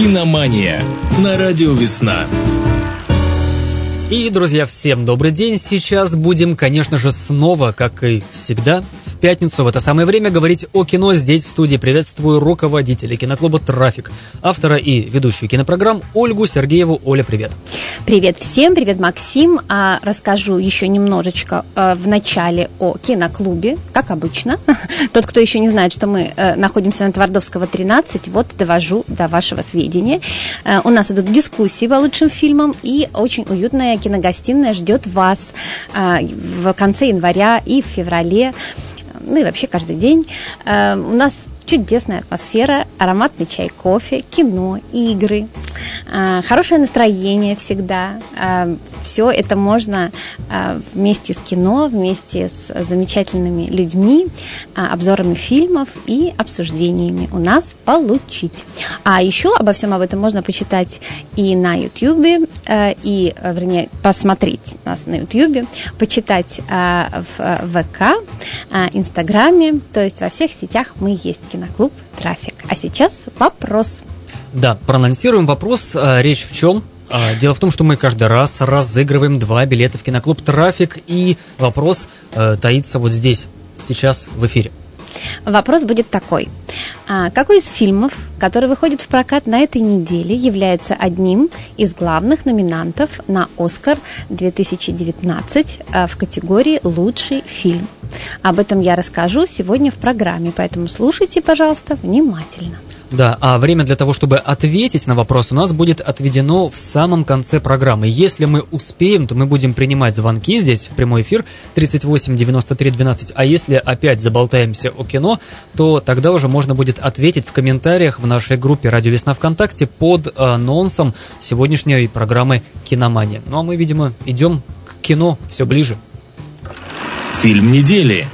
Киномания на радио «Весна». И, друзья, всем добрый день. Сейчас будем, конечно же, снова, как и всегда, пятницу в это самое время говорить о кино. Здесь в студии приветствую руководителя киноклуба «Трафик», автора и ведущую кинопрограмм Ольгу Сергееву. Оля, привет. Привет всем, привет, Максим. А, расскажу еще немножечко а, в начале о киноклубе, как обычно. Тот, кто еще не знает, что мы а, находимся на Твардовского 13, вот довожу до вашего сведения. А, у нас идут дискуссии по лучшим фильмам, и очень уютная киногостиная ждет вас а, в конце января и в феврале ну и вообще каждый день. Э, у нас чудесная атмосфера, ароматный чай, кофе, кино, игры, э, хорошее настроение всегда. Э, Все это можно вместе с кино, вместе с замечательными людьми, обзорами фильмов и обсуждениями у нас получить. А еще обо всем об этом можно почитать и на YouTube, и, вернее, посмотреть нас на YouTube, почитать в ВК, Инстаграме, то есть во всех сетях мы есть киноклуб «Трафик». А сейчас вопрос. Да, проанонсируем вопрос. А, речь в чем? А, дело в том, что мы каждый раз разыгрываем два билета в киноклуб «Трафик», и вопрос э, таится вот здесь, сейчас в эфире. Вопрос будет такой. А какой из фильмов, который выходит в прокат на этой неделе, является одним из главных номинантов на «Оскар» 2019 а, в категории «Лучший фильм»? Об этом я расскажу сегодня в программе, поэтому слушайте, пожалуйста, внимательно. Да, а время для того, чтобы ответить на вопрос, у нас будет отведено в самом конце программы. Если мы успеем, то мы будем принимать звонки здесь, в прямой эфир, 38 93 12. А если опять заболтаемся о кино, то тогда уже можно будет ответить в комментариях в нашей группе «Радио Весна ВКонтакте» под анонсом сегодняшней программы «Киномания». Ну а мы, видимо, идем к кино все ближе. Фильм недели.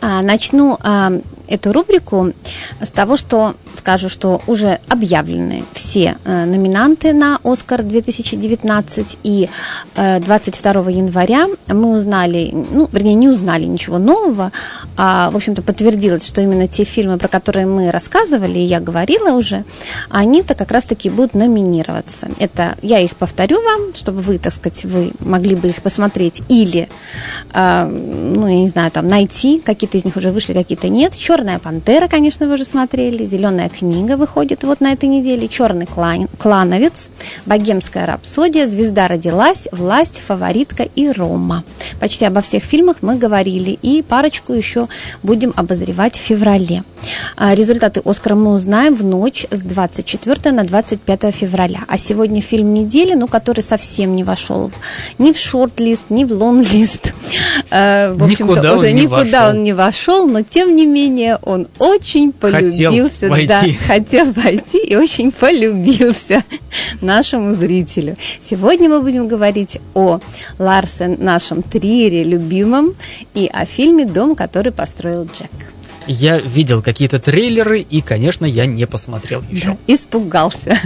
А, начну а, эту рубрику с того, что скажу, что уже объявлены все э, номинанты на «Оскар» 2019, и э, 22 января мы узнали, ну, вернее, не узнали ничего нового, а, в общем-то, подтвердилось, что именно те фильмы, про которые мы рассказывали, и я говорила уже, они-то как раз-таки будут номинироваться. Это, я их повторю вам, чтобы вы, так сказать, вы могли бы их посмотреть или, э, ну, я не знаю, там, найти, какие-то из них уже вышли, какие-то нет. «Черная пантера», конечно, вы уже смотрели, «Зеленая книга» выходит вот на этой неделе, «Черный клан, клановец», «Богемская рапсодия», «Звезда родилась», «Власть», «Фаворитка» и «Рома». Почти обо всех фильмах мы говорили, и парочку еще будем обозревать в феврале. А результаты «Оскара» мы узнаем в ночь с 24 на 25 февраля. А сегодня фильм недели, ну, который совсем не вошел ни в шорт-лист, ни в лонг-лист. Э, в никуда он, никуда вошел. он не вошел, но тем не менее он очень полюбился. Хотел войти. Да, хотел войти и очень полюбился нашему зрителю. Сегодня мы будем говорить о Ларсен, нашем триере любимом, и о фильме «Дом, который построил Джек». Я видел какие-то трейлеры, и, конечно, я не посмотрел еще. Да, испугался.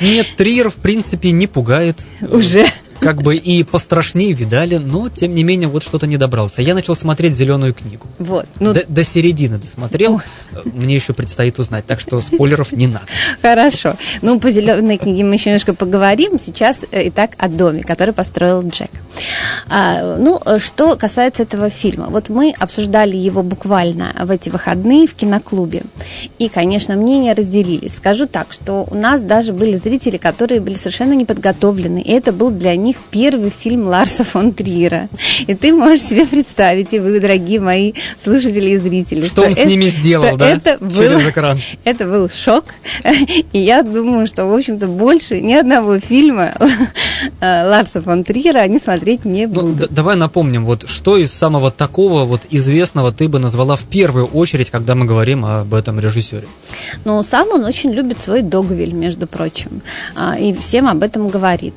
Нет, триер, в принципе, не пугает. Уже как бы и пострашнее видали, но тем не менее вот что-то не добрался. Я начал смотреть зеленую книгу. Вот. Ну... До, до середины досмотрел. Мне еще предстоит узнать, так что спойлеров не надо. Хорошо. Ну, по зеленой книге мы еще немножко поговорим. Сейчас э, итак о доме, который построил Джек. А, ну, что касается этого фильма. Вот мы обсуждали его буквально в эти выходные в киноклубе. И, конечно, мнения разделились. Скажу так, что у нас даже были зрители, которые были совершенно неподготовлены. И это был для них них первый фильм Ларса фон Триера. И ты можешь себе представить, и вы, дорогие мои слушатели и зрители, что, что он это, с ними сделал, да? Это был, Через экран. Это был шок. И я думаю, что, в общем-то, больше ни одного фильма Ларса фон Триера они смотреть не ну, будут. Ну, давай напомним, вот что из самого такого вот известного ты бы назвала в первую очередь, когда мы говорим об этом режиссере? Ну, сам он очень любит свой Догвиль, между прочим, а, и всем об этом говорит.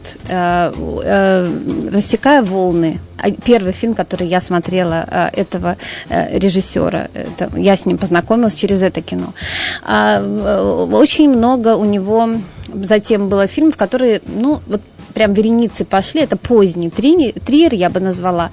Э, э, «Рассекая волны», а, первый фильм, который я смотрела э, этого режиссера. Это, я с ним познакомилась через это кино. А, очень много у него затем было фильмов, которые, ну, вот прям вереницы пошли, это поздний три, триер, я бы назвала,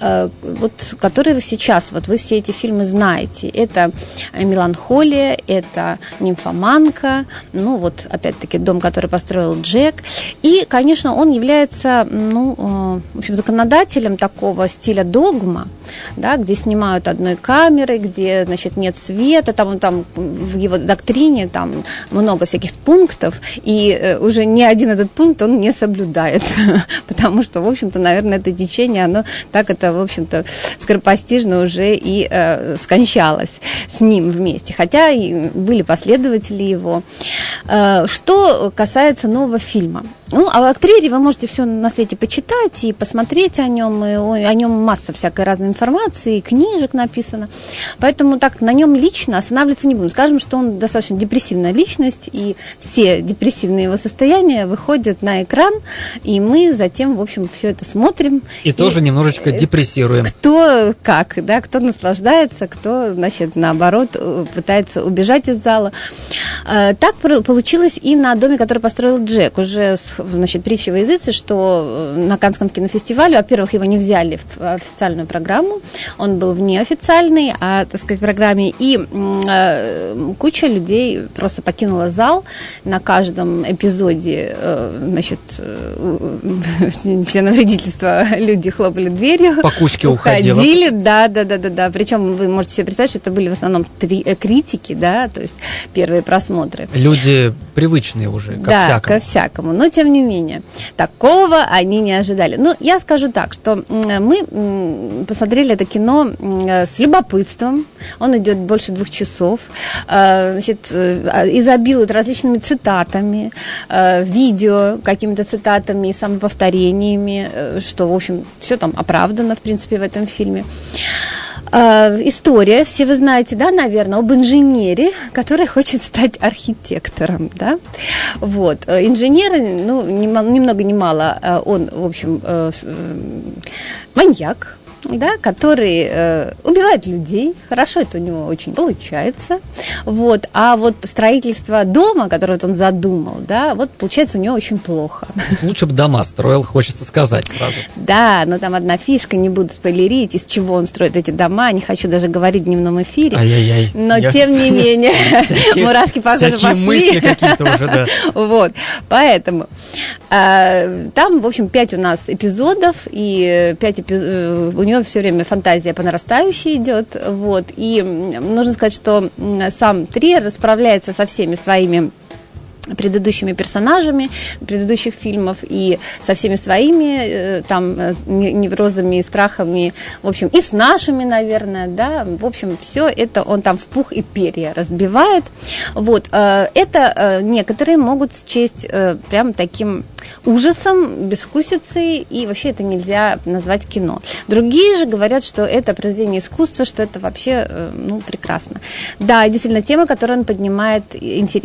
э, вот, который сейчас, вот вы все эти фильмы знаете. Это «Меланхолия», это «Нимфоманка», ну вот опять-таки «Дом, который построил Джек». И, конечно, он является, ну, э, в общем, законодателем такого стиля догма, да, где снимают одной камерой, где, значит, нет света, там, там в его доктрине там много всяких пунктов, и э, уже ни один этот пункт он не соблюдает, потому что, в общем-то, наверное, это течение, оно так это, в общем-то, скоропостижно уже и э, скончалось с ним вместе, хотя и были последователи его. Э, что касается нового фильма, ну, а в Триере вы можете все на свете почитать и посмотреть о нем, и о нем масса всякой разной информации, книжек написано. Поэтому так на нем лично останавливаться не будем. Скажем, что он достаточно депрессивная личность, и все депрессивные его состояния выходят на экран, и мы затем, в общем, все это смотрим. И, и тоже немножечко э, депрессируем. Кто как, да, кто наслаждается, кто, значит, наоборот, э, пытается убежать из зала. Э, так получилось и на доме, который построил Джек. Уже с значит, притчи во языце, что э, на Канском кинофестивале, во-первых, его не взяли в официальную программу, он был в неофициальной, а, так сказать, программе, и э, куча людей просто покинула зал на каждом эпизоде, э, значит, э, членов вредительства люди хлопали дверью. По кучке уходила. Уходили, да, да, да, да, да. Причем вы можете себе представить, что это были в основном три, э, критики, да, то есть первые просмотры. Люди привычные уже ко да, всякому. ко всякому. Но тем не менее, такого они не ожидали. Ну, я скажу так, что мы посмотрели это кино с любопытством. Он идет больше двух часов. Э, значит, э, изобилует различными цитатами, э, видео какими-то цитатами и самоповторениями, что, в общем, все там оправдано, в принципе, в этом фильме. Э, история, все вы знаете, да, наверное, об инженере, который хочет стать архитектором, да. Вот. Э, инженер, ну, ни, ни много ни мало, э, он, в общем, маньяк, да, который э, убивает людей, хорошо это у него очень получается, вот, а вот строительство дома, которое вот он задумал, да, вот получается у него очень плохо. Лучше бы дома строил, хочется сказать сразу. Да, но там одна фишка, не буду спойлерить, из чего он строит эти дома, не хочу даже говорить в дневном эфире. Ай-яй-яй. Но Я... тем не менее, мурашки по коже пошли. мысли какие-то уже, да. Вот, поэтому э, там, в общем, пять у нас эпизодов, и пять эпизодов, э, у него него все время фантазия по нарастающей идет, вот, и нужно сказать, что сам Триер справляется со всеми своими предыдущими персонажами предыдущих фильмов и со всеми своими э, там э, неврозами и страхами, в общем, и с нашими, наверное, да, в общем, все это он там в пух и перья разбивает. Вот, э, это некоторые могут счесть прям таким ужасом, безвкусицей, и вообще это нельзя назвать кино. Другие же говорят, что это произведение искусства, что это вообще, ну, прекрасно. Да, действительно, тема, которую он поднимает,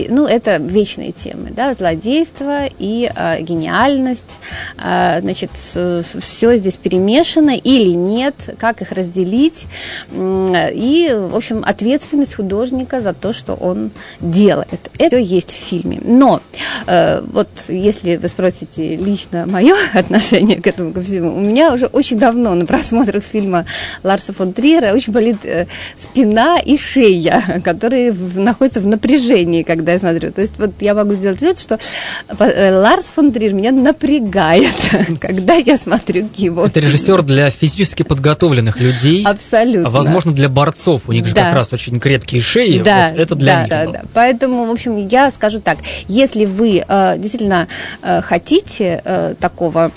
ну, это вечная темы, да, злодейство и э, гениальность, э, значит, все здесь перемешано или нет, как их разделить, э, и, в общем, ответственность художника за то, что он делает. Это есть в фильме. Но, э, вот, если вы спросите лично мое отношение к этому ко всему, у меня уже очень давно на просмотрах фильма Ларса фон Триера очень болит э, спина и шея, которые в, находятся в напряжении, когда я смотрю. То есть, вот я могу сделать вид, что э, Ларс фон Трир меня напрягает, когда я смотрю его. Это режиссер для физически подготовленных людей. Абсолютно. Возможно, для борцов. У них же да. как раз очень крепкие шеи. Да, вот это для да, них. Да, да. Поэтому, в общем, я скажу так. Если вы э, действительно э, хотите э, такого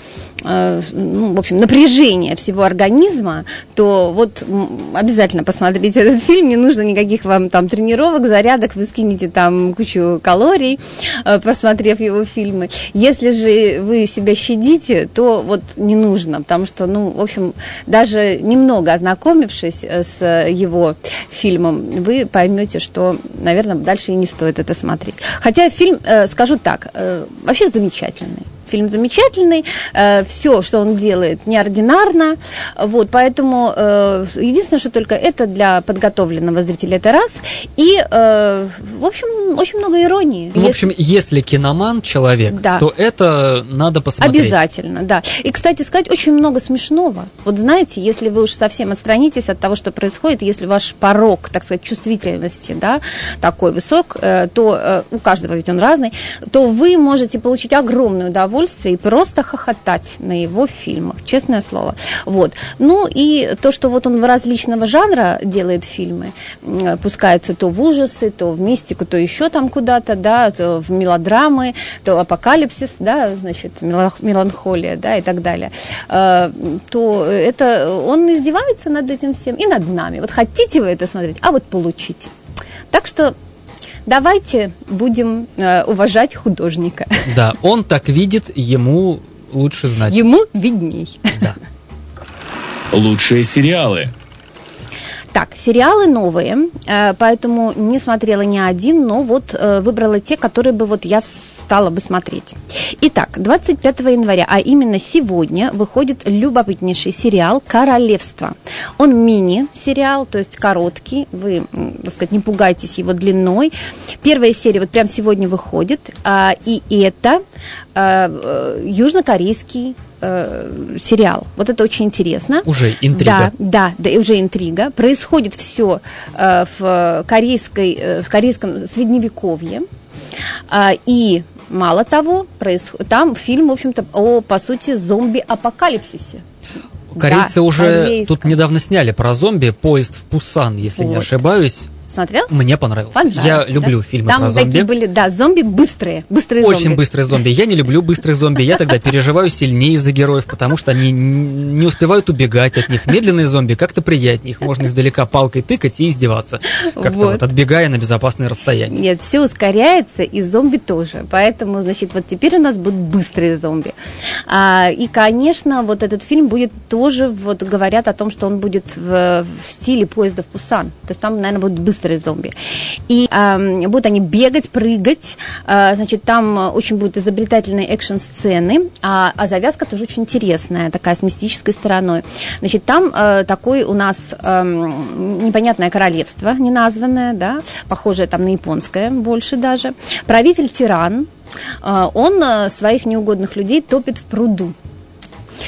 Э, ну, в общем, напряжение всего организма, то вот обязательно посмотрите этот фильм, не нужно никаких вам там тренировок, зарядок, вы скинете там кучу калорий, посмотрев его фильмы. Если же вы себя щадите, то вот не нужно, потому что, ну, в общем, даже немного ознакомившись э, с его фильмом, вы поймете, что, наверное, дальше и не стоит это смотреть. Хотя фильм, скажу так, вообще замечательный. Фильм замечательный, э, все, что он делает, неординарно, вот, поэтому э, единственное, что только это для подготовленного зрителя, это раз, и, э, в общем, очень много иронии. Ну, в общем, если киноман человек, Да. то это надо посмотреть. Обязательно, да. И, кстати сказать, очень много смешного. Вот знаете, если вы уж совсем отстранитесь от того, что происходит, если ваш порог, так сказать, чувствительности, да, такой высок, э, то э, у каждого ведь он разный, то вы можете получить огромное удовольствие и просто хохотать на его фильмах, честное слово. Вот. Ну и то, что вот он в различного жанра делает фильмы, пускается то в ужасы, то в мистику, то еще там куда-то, да, то в мелодрамы, то апокалипсис, да, значит, меланхолия, да, и так далее, э, то это он издевается над этим всем и над нами. Вот хотите вы это смотреть, а вот получите. Так что давайте будем э, уважать художника. Да, он так видит, ему лучше знать. Ему видней. Да. Лучшие сериалы. Так, сериалы новые, э, поэтому не смотрела ни один, но вот э, выбрала те, которые бы вот я стала бы смотреть. Итак, 25 января, а именно сегодня, выходит любопытнейший сериал «Королевство». Он мини-сериал, то есть короткий, вы, так сказать, не пугайтесь его длиной. Первая серия вот прямо сегодня выходит, а, и это э, южнокорейский э, сериал. Вот это очень интересно. Уже интрига. Да, да, да, и уже интрига. Происходит все в, корейской, э, в корейском средневековье. А, и мало того, проис- там фильм, в общем-то, о, по сути, зомби-апокалипсисе. Корейцы Да, уже корейском. тут недавно сняли про зомби поезд в Пусан, если не Вот. ошибаюсь. Смотрел? Мне понравился. Понравился, Я да? люблю фильмы Там про зомби. такие были, да, зомби быстрые, быстрые Очень зомби. быстрые зомби. Я не люблю быстрых зомби. Я тогда переживаю сильнее за героев, потому что они не успевают убегать от них. Медленные зомби как-то приятнее. Их можно издалека палкой тыкать и издеваться. Как-то Вот. вот отбегая на безопасное расстояние. Нет, все ускоряется, и зомби тоже. Поэтому, значит, вот теперь у нас будут быстрые зомби. А, и, конечно, вот этот фильм будет тоже, вот говорят о том, что он будет в, в стиле поезда в Пусан. То есть там, наверное, будут быстрые зомби. И ам, будут они бегать, прыгать. А, значит, там очень будут изобретательные экшн-сцены. А, а завязка тоже очень интересная, такая с мистической стороной. Значит, там а, такой у нас ам, непонятное королевство, неназванное, да, похожее там на японское больше даже. Правитель-тиран, а, он а, своих неугодных людей топит в пруду.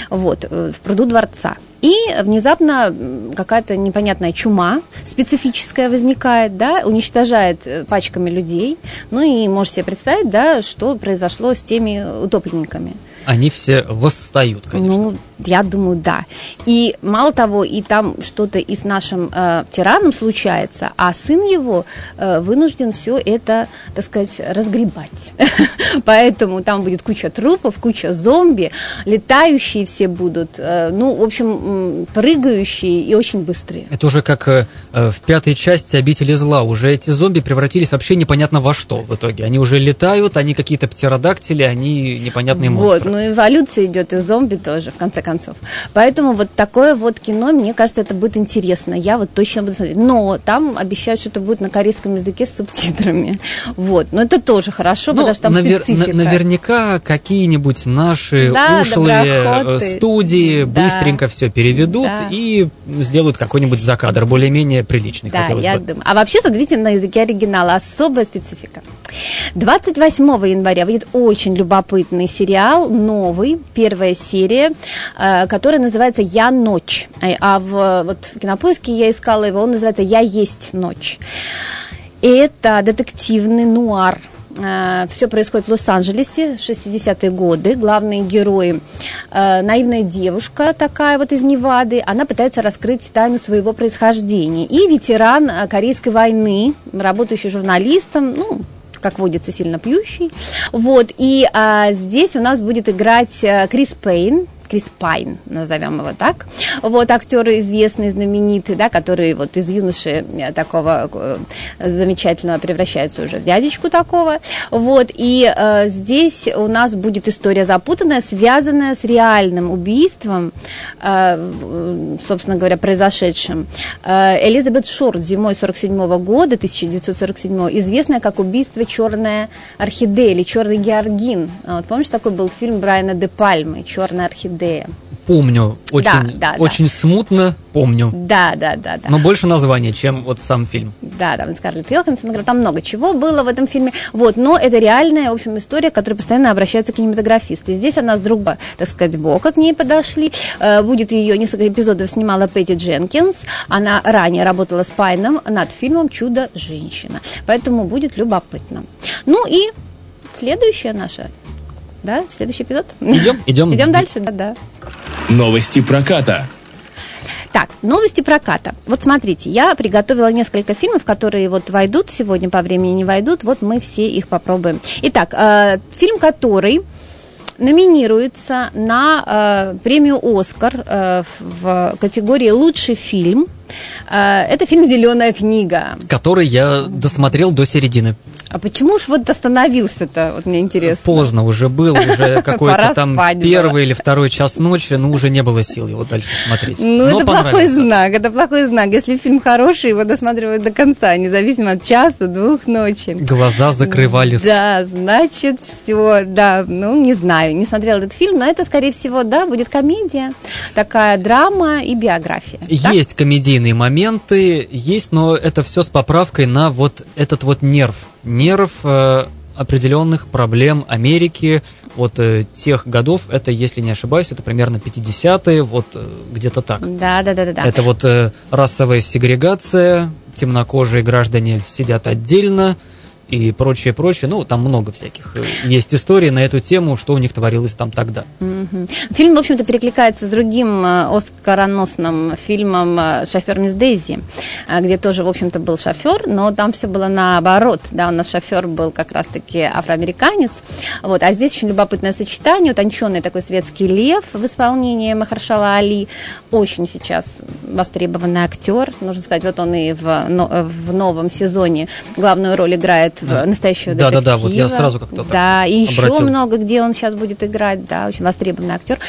Вот, э, в пруду дворца. И внезапно какая-то непонятная чума специфическая возникает, да, уничтожает э, пачками людей. Ну и можете себе представить, да, что произошло с теми утопленниками. Они все восстают, конечно. Ну, я думаю, да. И мало того, и там что-то и с нашим э, тираном случается, а сын его э, вынужден все это, так сказать, разгребать. Поэтому там будет куча трупов, куча зомби, летающие все будут, э, ну, в общем, прыгающие и очень быстрые. Это уже как э, э, в пятой части «Обители зла». Уже эти зомби превратились вообще непонятно во что в итоге. Они уже летают, они какие-то птеродактили, они непонятные Вот, монстры. ну эволюция идет и зомби тоже, в конце концов. Поэтому вот такое вот кино, мне кажется, это будет интересно. Я вот точно буду смотреть. Но там обещают, что это будет на корейском языке с субтитрами. Вот, но это тоже хорошо, Ну, потому что там навер- специфика. на- наверняка какие-нибудь наши Да, ушлые э, студии Да. быстренько все переведут Да. и сделают какой-нибудь закадр более-менее приличный, Да, хотелось я бы. думаю. А вообще, смотрите на языке оригинала, особая специфика. 28 января выйдет очень любопытный сериал, новый, первая серия, э, который называется «Я ночь». А- А в, вот в кинопоиске я искала его, он называется «Я есть ночь». Это детективный нуар. Все происходит в Лос-Анджелесе, 60-е годы. Главные герои э, наивная девушка такая вот из Невады. Она пытается раскрыть тайну своего происхождения. И ветеран э, Корейской войны, работающий журналистом, ну, как водится, сильно пьющий. Вот, и а, здесь у нас будет играть э, Крис Пейн, Крис Пайн, назовем его так. Вот актер известный, знаменитый, да, который вот из юноши э, такого э, замечательного превращается уже в дядечку такого. Вот, и э, здесь у нас будет история запутанная, связанная с реальным убийством, э, собственно говоря, произошедшим. Э, Элизабет Шорт зимой 47 -го года, 1947 известная как убийство черная орхидея или черный георгин. Вот, помнишь, такой был фильм Брайана де Пальмы «Черная орхидея»? Помню, очень, Да, да, очень да. смутно помню. Да, да, да, да. Но больше названия, чем вот сам фильм. Да, там Скарлетт Йоханссон, там много чего было в этом фильме. Вот, но это реальная, в общем, история, к которой постоянно обращаются кинематографисты. Здесь она с другого, так сказать, бока к ней подошли. Э, Будет ее несколько эпизодов снимала Петти Дженкинс. Она ранее работала с Пайном над фильмом «Чудо-женщина». Поэтому будет любопытно. Ну и следующая наша, да, следующий эпизод. Идем? Идем. Идем дальше, да, да. Новости проката. Так, новости проката. Вот смотрите, я приготовила несколько фильмов, которые вот войдут сегодня по времени, не войдут. Вот мы все их попробуем. Итак, э, фильм, который номинируется на э, премию «Оскар» э, в, в категории «Лучший фильм». Э, это фильм «Зеленая книга». Который я досмотрел до середины. А почему ж вот остановился-то, вот мне интересно. Поздно уже был, уже какой-то там первый или второй час ночи, ну уже не было сил его дальше смотреть. Ну, Но это плохой знак, это плохой знак. Если фильм хороший, его досматривают до конца, независимо от часа, двух ночи. Глаза закрывались. Да, значит, все, да, ну, не знаю, не смотрела этот фильм, но это, скорее всего, да, будет комедия, такая драма и биография. Есть комедийные моменты, есть, но это все с поправкой на вот этот вот нерв. Нерв э, определенных проблем Америки от э, тех годов, это, если не ошибаюсь, это примерно 50-е, вот э, где-то так. Да, да, да, да, да. Это вот э, расовая сегрегация, темнокожие граждане сидят отдельно и прочее, прочее. Ну, там много всяких э, есть историй на эту тему, что у них творилось там тогда. Мгм. Фильм, в общем-то, перекликается с другим э, оскароносным фильмом э, «Шофер мисс Дейзи», где тоже, в общем-то, был шофер, но там все было наоборот. Да, у нас шофер был как раз-таки афроамериканец. Вот, а здесь очень любопытное сочетание, утонченный такой светский лев в исполнении Махаршала Али. Очень сейчас востребованный актер. Нужно сказать, вот он и в, в новом сезоне главную роль играет в Да. настоящего Да-да-да, вот я детектива. сразу как-то Да, и еще обратил. много, где он сейчас будет играть, да, очень востребованный актер.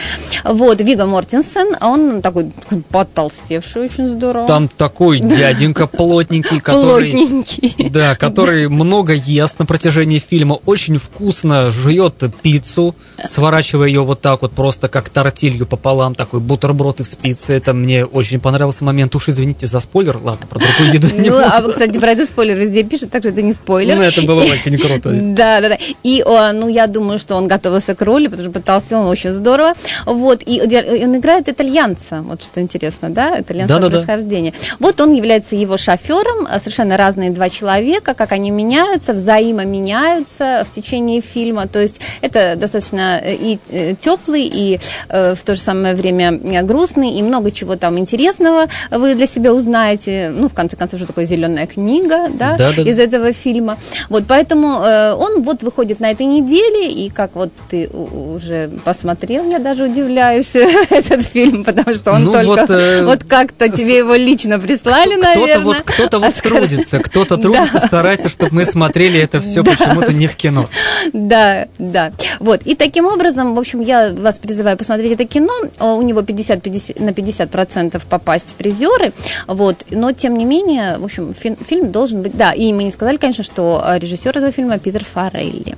Вот, Вига Мортенсен, он такой, потолстевший, очень здорово. Там такой дяденька плотненький, который... Плотненький. Да, который много ест на протяжении фильма, очень вкусно жует пиццу, сворачивая ее вот так вот просто как тортилью пополам, такой бутерброд из пиццы. Это мне очень понравился момент. Уж извините за спойлер, ладно, про другую еду не Ну, буду. а, кстати, про это спойлер везде пишет, так что это не спойлер. Ну, это было очень круто. Да, да, да. И, ну, я думаю, что он готовился к роли, потому что потолстел, он очень здорово. Вот, и э, он играет итальянца, вот что интересно, да, итальянского Да-да-да. происхождения. Вот он является его шофером, а совершенно разные два человека, как они меняются, взаимоменяются в течение фильма. То есть это достаточно э, и теплый, и э, в то же самое время э, грустный, и много чего там интересного вы для себя узнаете. Ну, в конце концов, что такое зеленая книга, да, Да-да-да. из этого фильма. Вот, поэтому э, он вот выходит на этой неделе, и как вот ты уже посмотрел, я даже удивляюсь, этот фильм, потому что он Ну, только вот, э, вот как-то тебе его лично прислали, Кто-то наверное. вот, кто-то вот скажи- трудится, кто-то трудится, Да. старается, чтобы мы смотрели это все Да. почему-то не в кино. Да, да. Вот. И таким образом, в общем, я вас призываю посмотреть это кино. У него 50, 50 на 50% попасть в призеры. Вот. Но, тем не менее, в общем, фи- фильм должен быть... Да, и мы не сказали, конечно, что э, режиссер этого фильма Питер Форелли.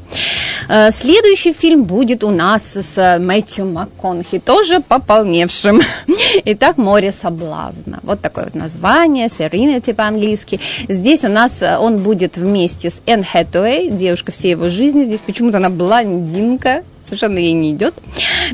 Э, Следующий фильм будет у нас с Мэтью МакКонахи, тоже пополневшим. Итак, «Море соблазна». Вот такое вот название, Serenity по-английски. Здесь у нас э, он будет вместе с Энн Хэтэуэй, девушка всей его жизни. Здесь почему-то она блондинка, совершенно ей не идет,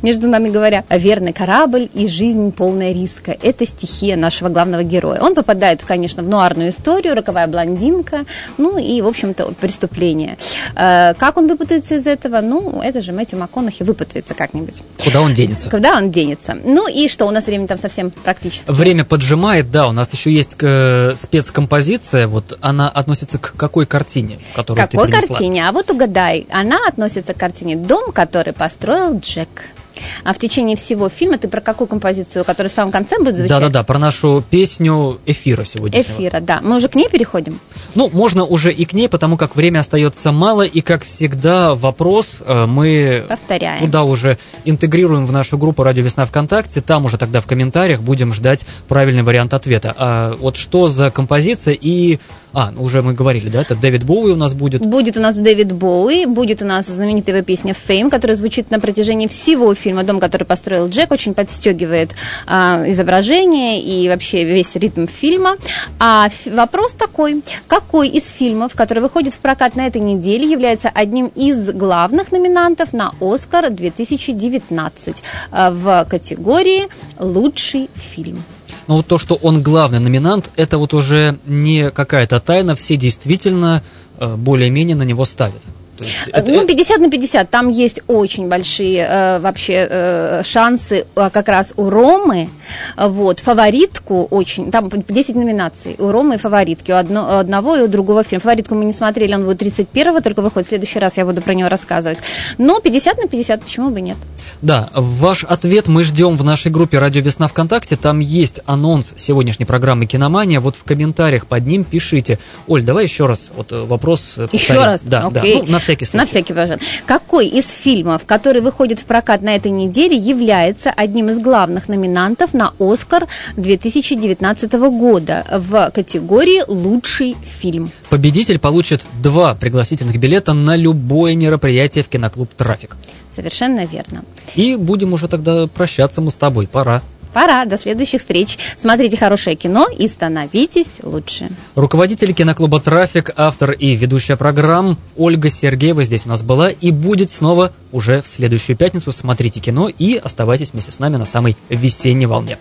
между нами говоря. «Верный корабль и жизнь полная риска». Это стихия нашего главного героя. Он попадает, конечно, в нуарную историю, роковая блондинка, ну и, в общем-то, преступление. Э, Как он выпутается из этого? Ну, это же Мэтью МакКонахи выпутается как-нибудь. Куда он денется? Когда он денется? Ну и что, у нас времени там совсем практически. Время поджимает, да, у нас еще есть э, спецкомпозиция, вот она относится к какой картине, которую Какой ты принесла? картине? А вот угадай, она относится к картине «Дом, который построил Джек». А в течение всего фильма ты про какую композицию, которая в самом конце будет звучать? Да-да-да, про нашу песню эфира сегодня. Эфира, да. Мы уже к ней переходим? Ну, можно уже и к ней, потому как время остается мало, и, как всегда, вопрос э, мы Повторяем. туда уже интегрируем в нашу группу «Радио Весна ВКонтакте», там уже тогда в комментариях будем ждать правильный вариант ответа. А вот что за композиция и а, ну, уже мы говорили, да, это Дэвид Боуи у нас будет. Будет у нас Дэвид Боуи, будет у нас знаменитая песня «Fame», которая звучит на протяжении всего фильма «Дом, который построил Джек», очень подстегивает а, изображение и вообще весь ритм фильма. А вопрос такой, какой из фильмов, который выходит в прокат на этой неделе, является одним из главных номинантов на «Оскар» 2019 а, в категории «Лучший фильм»? Но вот то, что он главный номинант, это вот уже не какая-то тайна, все действительно э, более-менее на него ставят. Есть, это, ну, 50 на 50. Там есть очень большие э, вообще э, шансы э, как раз у Ромы. Вот, фаворитку очень. Там 10 номинаций. У Ромы и фаворитки. У, одно, у одного и у другого фильма. Фаворитку мы не смотрели, он будет 31-го, только выходит. В следующий раз я буду про него рассказывать. Но 50 на 50, почему бы нет? Да, ваш ответ мы ждем в нашей группе «Радио Весна ВКонтакте». Там есть анонс сегодняшней программы «Киномания». Вот в комментариях под ним пишите. Оль, давай еще раз вот э, вопрос повторим. Еще раз? Да, Окей. да. Ну, на всякий случай. На всякий пожалуйста. Какой из фильмов, который выходит в прокат на этой неделе, является одним из главных номинантов на «Оскар» 2019 года в категории «Лучший фильм»? Победитель получит два пригласительных билета на любое мероприятие в киноклуб «Трафик». Совершенно верно. И будем уже тогда прощаться мы с тобой. Пора. Пора, до следующих встреч. Смотрите хорошее кино и становитесь лучше. Руководитель киноклуба «Трафик», автор и ведущая программ Ольга Сергеева здесь у нас была и будет снова уже в следующую пятницу. Смотрите кино и оставайтесь вместе с нами на самой весенней волне.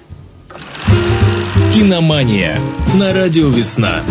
Киномания на радио «Весна».